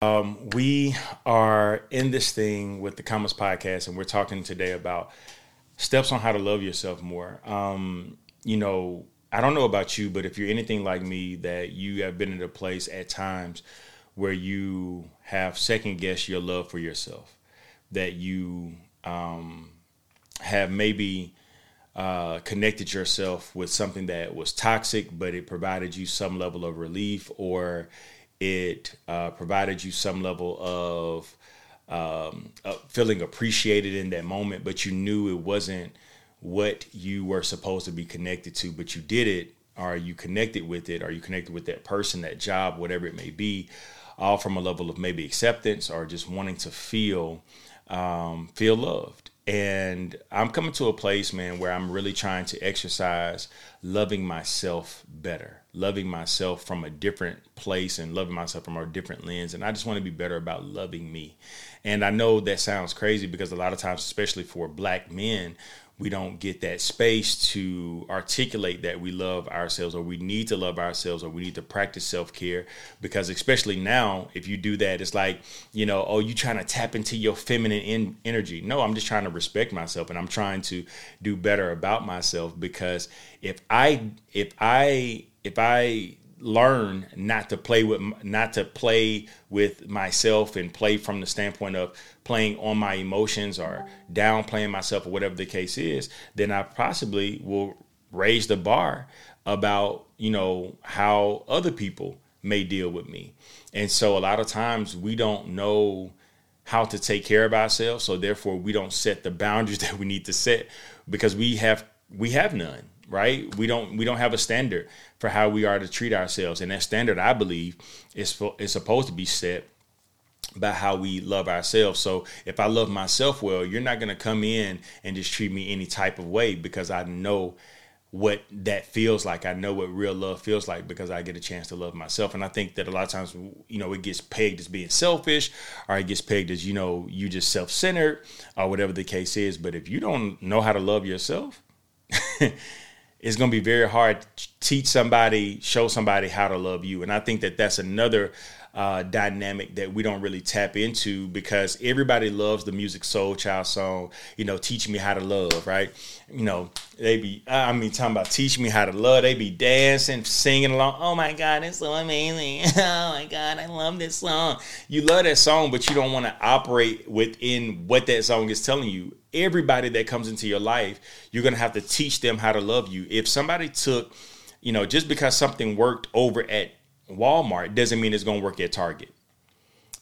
Um, we are in this thing with the Commas Podcast, and we're talking today about steps on how to love yourself more. Um, you know, I don't know about you, but if you're anything like me, that you have been in a place at times where you have second guessed your love for yourself, that you um, have maybe uh, connected yourself with something that was toxic, but it provided you some level of relief, or it uh, provided you some level of um, uh, feeling appreciated in that moment, but you knew it wasn't what you were supposed to be connected to, but you did it. Are you connected with it? Are you connected with that person, that job, whatever it may be? All from a level of maybe acceptance or just wanting to feel um, feel loved. And I'm coming to a place, man, where I'm really trying to exercise loving myself better, loving myself from a different place and loving myself from a different lens. And I just want to be better about loving me. And I know that sounds crazy because a lot of times, especially for black men, we don't get that space to articulate that we love ourselves or we need to love ourselves or we need to practice self-care because especially now if you do that it's like you know oh you trying to tap into your feminine in- energy no i'm just trying to respect myself and i'm trying to do better about myself because if i if i if i learn not to play with not to play with myself and play from the standpoint of playing on my emotions or downplaying myself or whatever the case is then i possibly will raise the bar about you know how other people may deal with me. And so a lot of times we don't know how to take care of ourselves so therefore we don't set the boundaries that we need to set because we have we have none right? We don't we don't have a standard for how we are to treat ourselves, and that standard, I believe, is for, is supposed to be set by how we love ourselves. So if I love myself well, you're not going to come in and just treat me any type of way because I know what that feels like. I know what real love feels like because I get a chance to love myself. And I think that a lot of times, you know, it gets pegged as being selfish or it gets pegged as, you know, you just self centered or whatever the case is. But if you don't know how to love yourself, it's going to be very hard to teach somebody, show somebody how to love you. And I think that that's another uh, dynamic that we don't really tap into because everybody loves the Musiq Soulchild song, you know, teach me how to love, right? You know, they be, I mean, talking about teach me how to love. They be dancing, singing along. Oh my God, it's so amazing. Oh my God, I love this song. You love that song, but you don't want to operate within what that song is telling you everybody that comes into your life, you're going to have to teach them how to love you. If somebody took, you know, just because something worked over at Walmart doesn't mean it's going to work at Target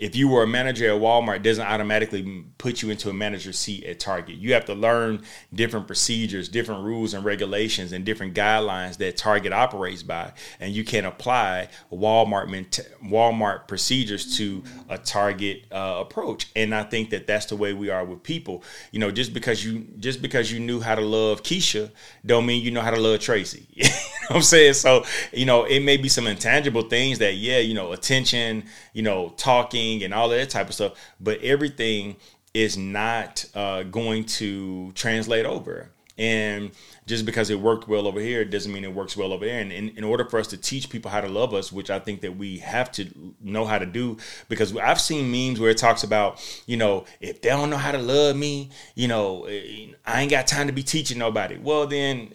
if you were a manager at Walmart, doesn't automatically put you into a manager seat at Target. You have to learn different procedures, different rules and regulations, and different guidelines that Target operates by, and you can apply Walmart Walmart procedures to a Target uh, approach. And I think that that's the way we are with people. You know, just because you just because you knew how to love Keisha, don't mean you know how to love Tracy. know I'm saying? So, you know, it may be some intangible things that, yeah, you know, attention, you know, talking and all that type of stuff. But everything is not uh, going to translate over. And just because it worked well over here doesn't mean it works well over there. And in, in, order for us to teach people how to love us, which I think that we have to know how to do, because I've seen memes where it talks about, you know, if they don't know how to love me, you know, eh, I ain't got time to be teaching nobody. Well, then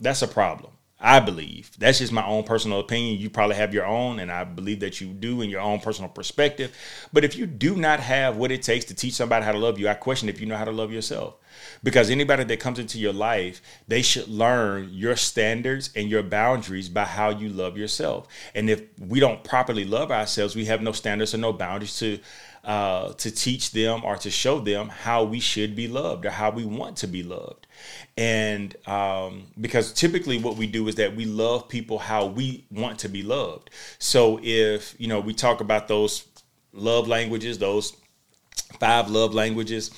that's a problem. I believe that's just my own personal opinion. You probably have your own, and I believe that you do in your own personal perspective. But if you do not have what it takes to teach somebody how to love you, I question if you know how to love yourself. Because anybody that comes into your life, they should learn your standards and your boundaries by how you love yourself. And if we don't properly love ourselves, we have no standards or no boundaries to uh, to teach them or to show them how we should be loved or how we want to be loved. And um, because typically what we do is that we love people how we want to be loved. So if, you know, we talk about those love languages, those five love languages,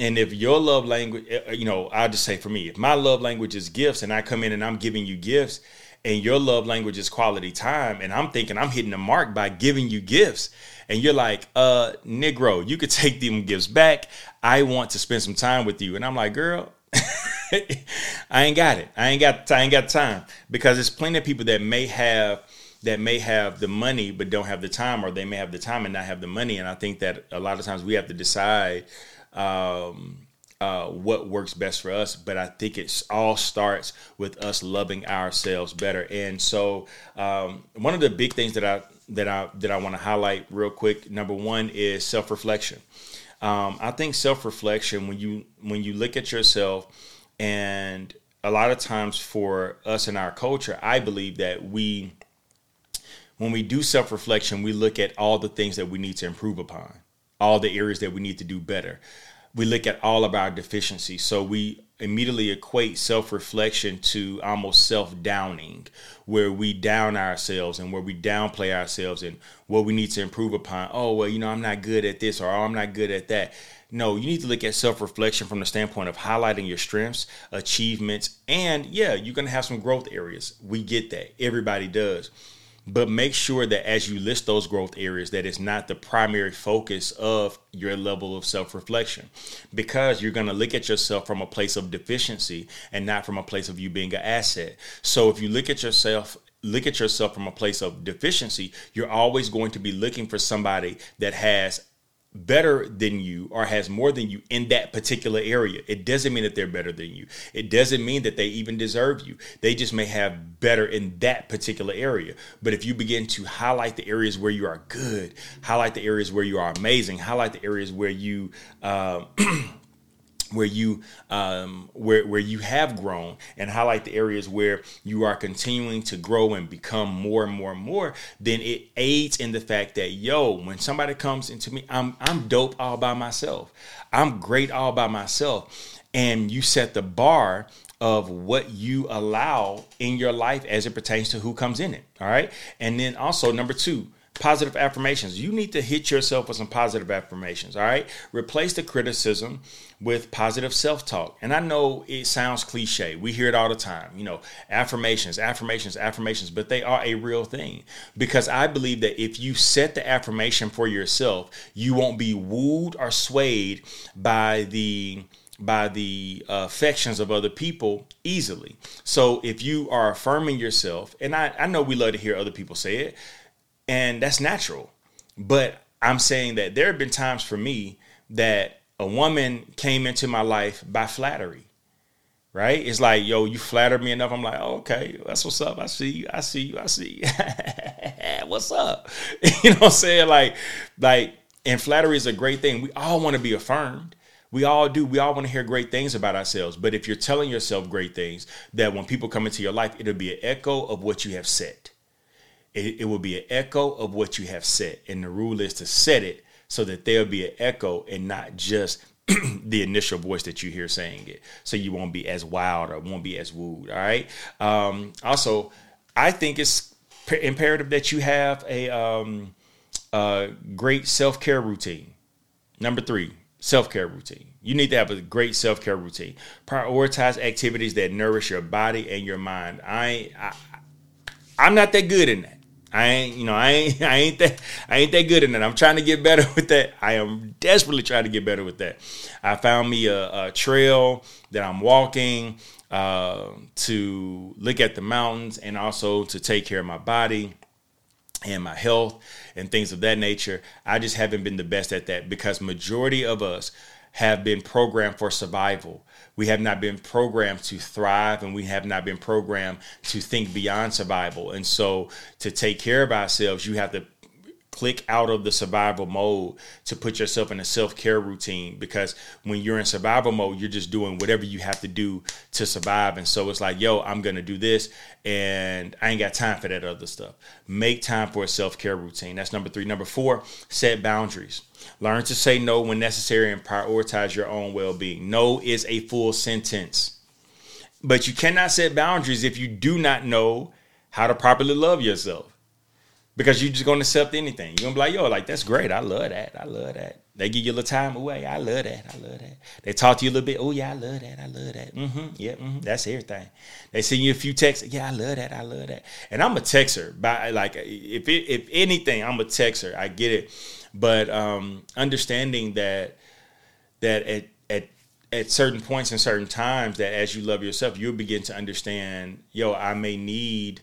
and if your love language, eh, eh, you know, I'll just say for me, if my love language is gifts and I come in and I'm giving you gifts, and your love language is quality time, and I'm thinking I'm hitting the mark by giving you gifts, and you're like, uh, Negro, you could take them gifts back. I want to spend some time with you. And I'm like, girl, I ain't got it. I ain't got I ain't got time because there's plenty of people that may have that may have the money but don't have the time, or they may have the time and not have the money. And I think that a lot of times we have to decide um, uh, what works best for us. But I think it all starts with us loving ourselves better. And so, um, one of the big things that I that I that I want to highlight real quick. Number one is self reflection. Um, I think self reflection when you when you look at yourself and a lot of times for us in our culture, I believe that we when we do self reflection, we look at all the things that we need to improve upon, all the areas that we need to do better. We look at all of our deficiencies. So we immediately equate self reflection to almost self downing, where we down ourselves and where we downplay ourselves and what we need to improve upon. Oh, well, you know, I'm not good at this or oh, I'm not good at that. No, you need to look at self reflection from the standpoint of highlighting your strengths, achievements, and yeah, you're going to have some growth areas. We get that. Everybody does but make sure that as you list those growth areas that it's not the primary focus of your level of self-reflection. Because you're going to look at yourself from a place of deficiency and not from a place of you being an asset. So if you look at yourself look at yourself from a place of deficiency you're always going to be looking for somebody that has better than you or has more than you in that particular area. It doesn't mean that they're better than you. It doesn't mean that they even deserve you. They just may have better in that particular area. But if you begin to highlight the areas where you are good, highlight the areas where you are amazing, highlight the areas where you uh, where you um, where where you have grown and highlight the areas where you are continuing to grow and become more and more and more then it aids in the fact that yo when somebody comes into me I'm I'm dope all by myself. I'm great all by myself. And you set the bar of what you allow in your life as it pertains to who comes in it all right? And then also number 2 positive affirmations. You need to hit yourself with some positive affirmations, all right? Replace the criticism with positive self talk. And I know it sounds cliche. We hear it all the time, you know, affirmations, affirmations, affirmations, but they are a real thing because I believe that if you set the affirmation for yourself, you won't be wooed or swayed by the by the uh, affections of other people easily. So if you are affirming yourself, and I, I know we love to hear other people say it, and that's natural. But I'm saying that there have been times for me that a woman came into my life by flattery. Right? It's like, yo, you flattered me enough. I'm like, oh, okay, that's what's up. I see you. I see you. I see you. what's up? you know what I'm saying? Like, like, and flattery is a great thing. We all want to be affirmed. We all do. We all want to hear great things about ourselves. But if you're telling yourself great things, that when people come into your life, it'll be an echo of what you have said it, it will be an echo of what you have said. And the rule is to set it so that there'll be an echo and not just the initial voice that you hear saying it. So you won't be as wild or won't be as wooed. All right. Um, also, I think it's imperative that you have a, um, great self care routine. Number three, self care routine. You need to have a great self care routine. Prioritize activities that nourish your body and your mind. I, I I'm not that good in that. I ain't, you know, I ain't, I ain't that, I ain't that good in it. I'm trying to get better with that. I am desperately trying to get better with that. I found me a, a trail that I'm walking uh, to look at the mountains and also to take care of my body and my health and things of that nature. I just haven't been the best at that because majority of us have been programmed for survival. We have not been programmed to thrive and we have not been programmed to think beyond survival. And so to take care of ourselves, you have to click out of the survival mode to put yourself in a self-care routine because when you're in survival mode you're just doing whatever you have to do to survive. And so it's like yo i'm gonna do this and i ain't got time for that other stuff. Make time for a self-care routine. That's number three. Number four set boundaries. Learn to say no when necessary and prioritize your own well-being. No is a full sentence but you cannot set boundaries if you do not know how to properly love yourself because you're just gonna accept anything. You're gonna be like, yo, like that's great. I love that. I love that. They give you a little time away. I love that. I love that. They talk to you a little bit. Oh yeah, I love that. I love that. Mm-hmm. Yeah, mm-hmm. that's everything. They send you a few texts. Yeah, I love that. I love that. And I'm a texter. By like, if it, if anything, I'm a texter. I get it, but um, understanding that that at at at certain points and certain times that as you love yourself, you'll begin to understand. Yo, I may need.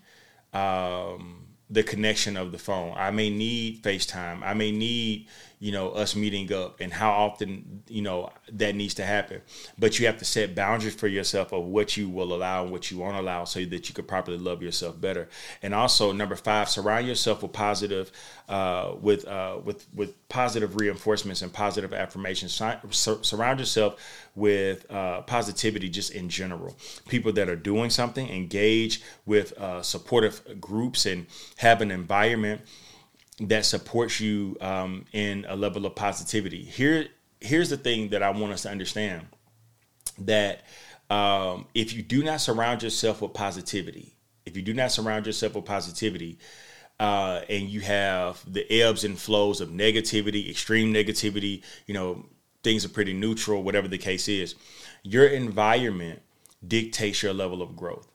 Um, the connection of the phone. I may need FaceTime. I may need, you know, us meeting up and how often, you know, that needs to happen. But you have to set boundaries for yourself of what you will allow and what you won't allow so that you can properly love yourself better. And also number five, surround yourself with positive, uh, with, uh, with, with positive reinforcements and positive affirmations. Sur- surround yourself with uh, positivity just in general. People that are doing something, engage with uh, supportive groups and have an environment that supports you um, in a level of positivity. Here, here's the thing that I want us to understand that um, if you do not surround yourself with positivity, if you do not surround yourself with positivity, uh, and you have the ebbs and flows of negativity, extreme negativity, you know, things are pretty neutral, whatever the case is, your environment dictates your level of growth.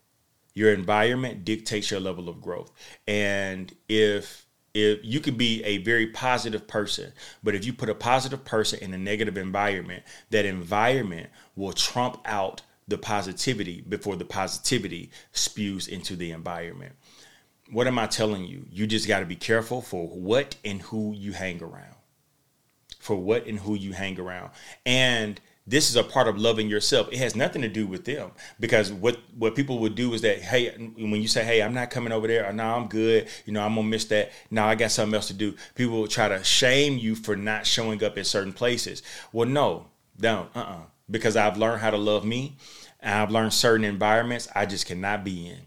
Your environment dictates your level of growth. And if if you could be a very positive person, but if you put a positive person in a negative environment, that environment will trump out the positivity before the positivity spews into the environment. What am I telling you? You just got to be careful for what and who you hang around for what and who you hang around. And this is a part of loving yourself. It has nothing to do with them because what what people would do is that hey, when you say hey, I'm not coming over there, or no, I'm good, you know, I'm gonna miss that. Now I got something else to do. People will try to shame you for not showing up in certain places. Well, no, don't, uh, uh because I've learned how to love me, I've learned certain environments I just cannot be in.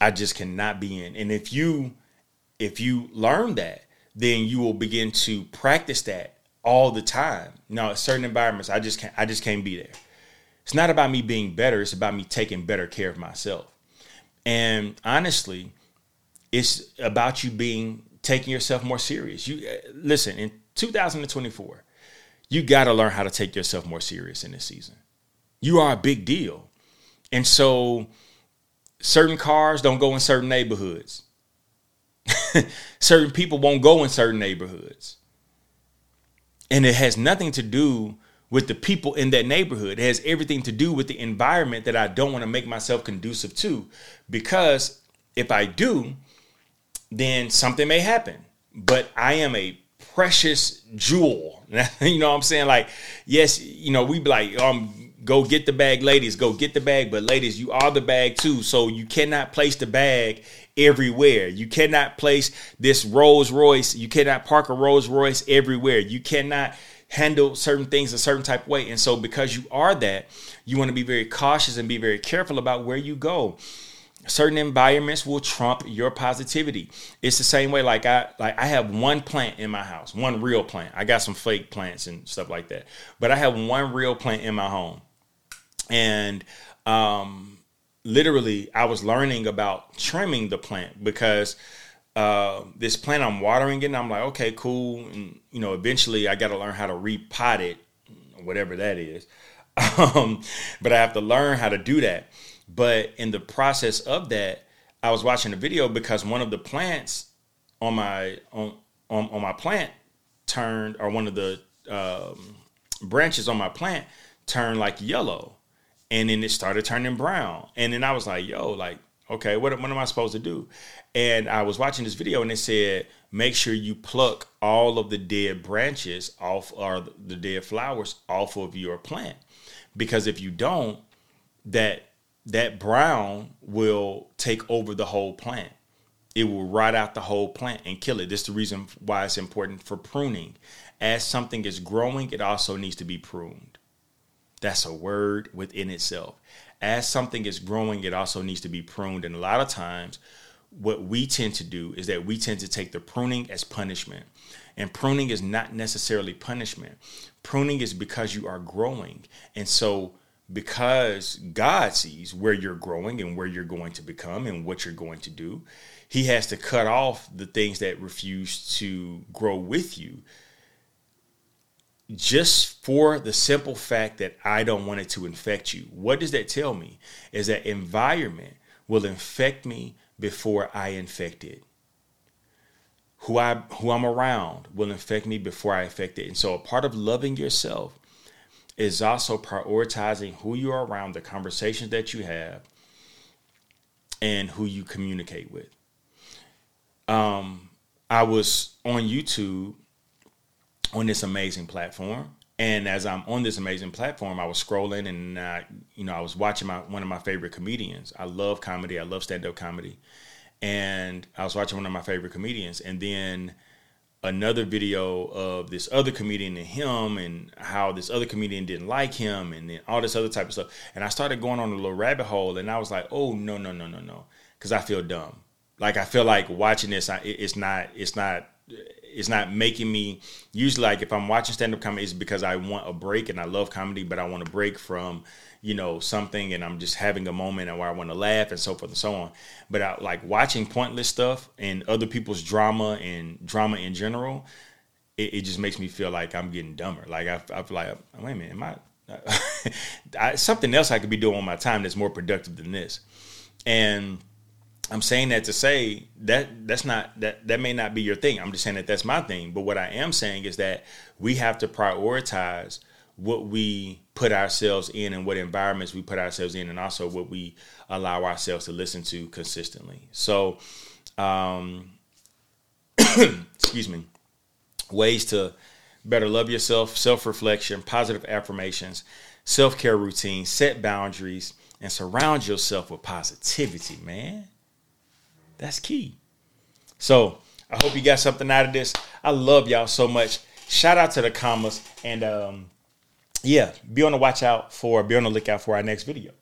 I just cannot be in, and if you if you learn that then you will begin to practice that all the time. Now, certain environments, I just can't I just can't be there. It's not about me being better, it's about me taking better care of myself. And honestly, it's about you being taking yourself more serious. You uh, listen, in 2024, you got to learn how to take yourself more serious in this season. You are a big deal. And so certain cars don't go in certain neighborhoods. certain people won't go in certain neighborhoods. And it has nothing to do with the people in that neighborhood. It has everything to do with the environment that I don't want to make myself conducive to. Because if I do, then something may happen. But I am a precious jewel. you know what I'm saying? Like, yes, you know, we be like, um, go get the bag, ladies, go get the bag. But ladies, you are the bag too. So you cannot place the bag everywhere. You cannot place this Rolls Royce, you cannot park a Rolls Royce everywhere. You cannot handle certain things a certain type of way. And so because you are that, you want to be very cautious and be very careful about where you go. Certain environments will trump your positivity. It's the same way like I like I have one plant in my house, one real plant. I got some fake plants and stuff like that. But I have one real plant in my home. And um literally I was learning about trimming the plant because uh, this plant I'm watering it and I'm like, okay, cool. And you know, eventually I got to learn how to repot it, whatever that is. Um, but I have to learn how to do that. But in the process of that, I was watching a video because one of the plants on my on on, on my plant turned, or one of the um, branches on my plant turned like yellow and then it started turning brown. And then I was like, yo, like, okay, what, what am I supposed to do? And I was watching this video and it said, make sure you pluck all of the dead branches off or the dead flowers off of your plant. Because if you don't, that that brown will take over the whole plant. It will rot out the whole plant and kill it. This is the reason why it's important for pruning. As something is growing, it also needs to be pruned. That's a word within itself. As something is growing, it also needs to be pruned. And a lot of times, what we tend to do is that we tend to take the pruning as punishment. And pruning is not necessarily punishment. Pruning is because you are growing. And so, because God sees where you're growing and where you're going to become and what you're going to do, He has to cut off the things that refuse to grow with you just for the simple fact that I don't want it to infect you. What does that tell me? Is that environment will infect me before I infect it. Who I who I'm around will infect me before I infect it. And so a part of loving yourself is also prioritizing who you are around, the conversations that you have, and who you communicate with. um, I was on YouTube on this amazing platform. And as I'm on this amazing platform, I was scrolling and uh, you know I was watching my one of my favorite comedians. I love comedy. I love stand up comedy, and I was watching one of my favorite comedians, and then another video of this other comedian and him and how this other comedian didn't like him and then all this other type of stuff. And I started going on a little rabbit hole and I was like, oh no, no, no, no, no. Cause I feel dumb. Like I feel like watching this, I, it's not, it's not, it's not making me usually like if I'm watching stand up comedy it's because I want a break and I love comedy, but I want a break from, you know, something and I'm just having a moment and where I want to laugh and so forth and so on. But I like watching pointless stuff and other people's drama and drama in general, it, it just makes me feel like I'm getting dumber. Like I, I feel like, wait a minute, am I, I something else I could be doing on my time that's more productive than this. And I'm saying that to say that that's not that that may not be your thing. I'm just saying that that's my thing. But what I am saying is that we have to prioritize what we put ourselves in and what environments we put ourselves in, and also what we allow ourselves to listen to consistently. So, um, excuse me, ways to better love yourself, self reflection, positive affirmations, self care routine, set boundaries, and surround yourself with positivity, man. That's key. So I hope you got something out of this. I love y'all so much. Shout out to the commas and um, yeah, be on the watch out for, be on the lookout for our next video.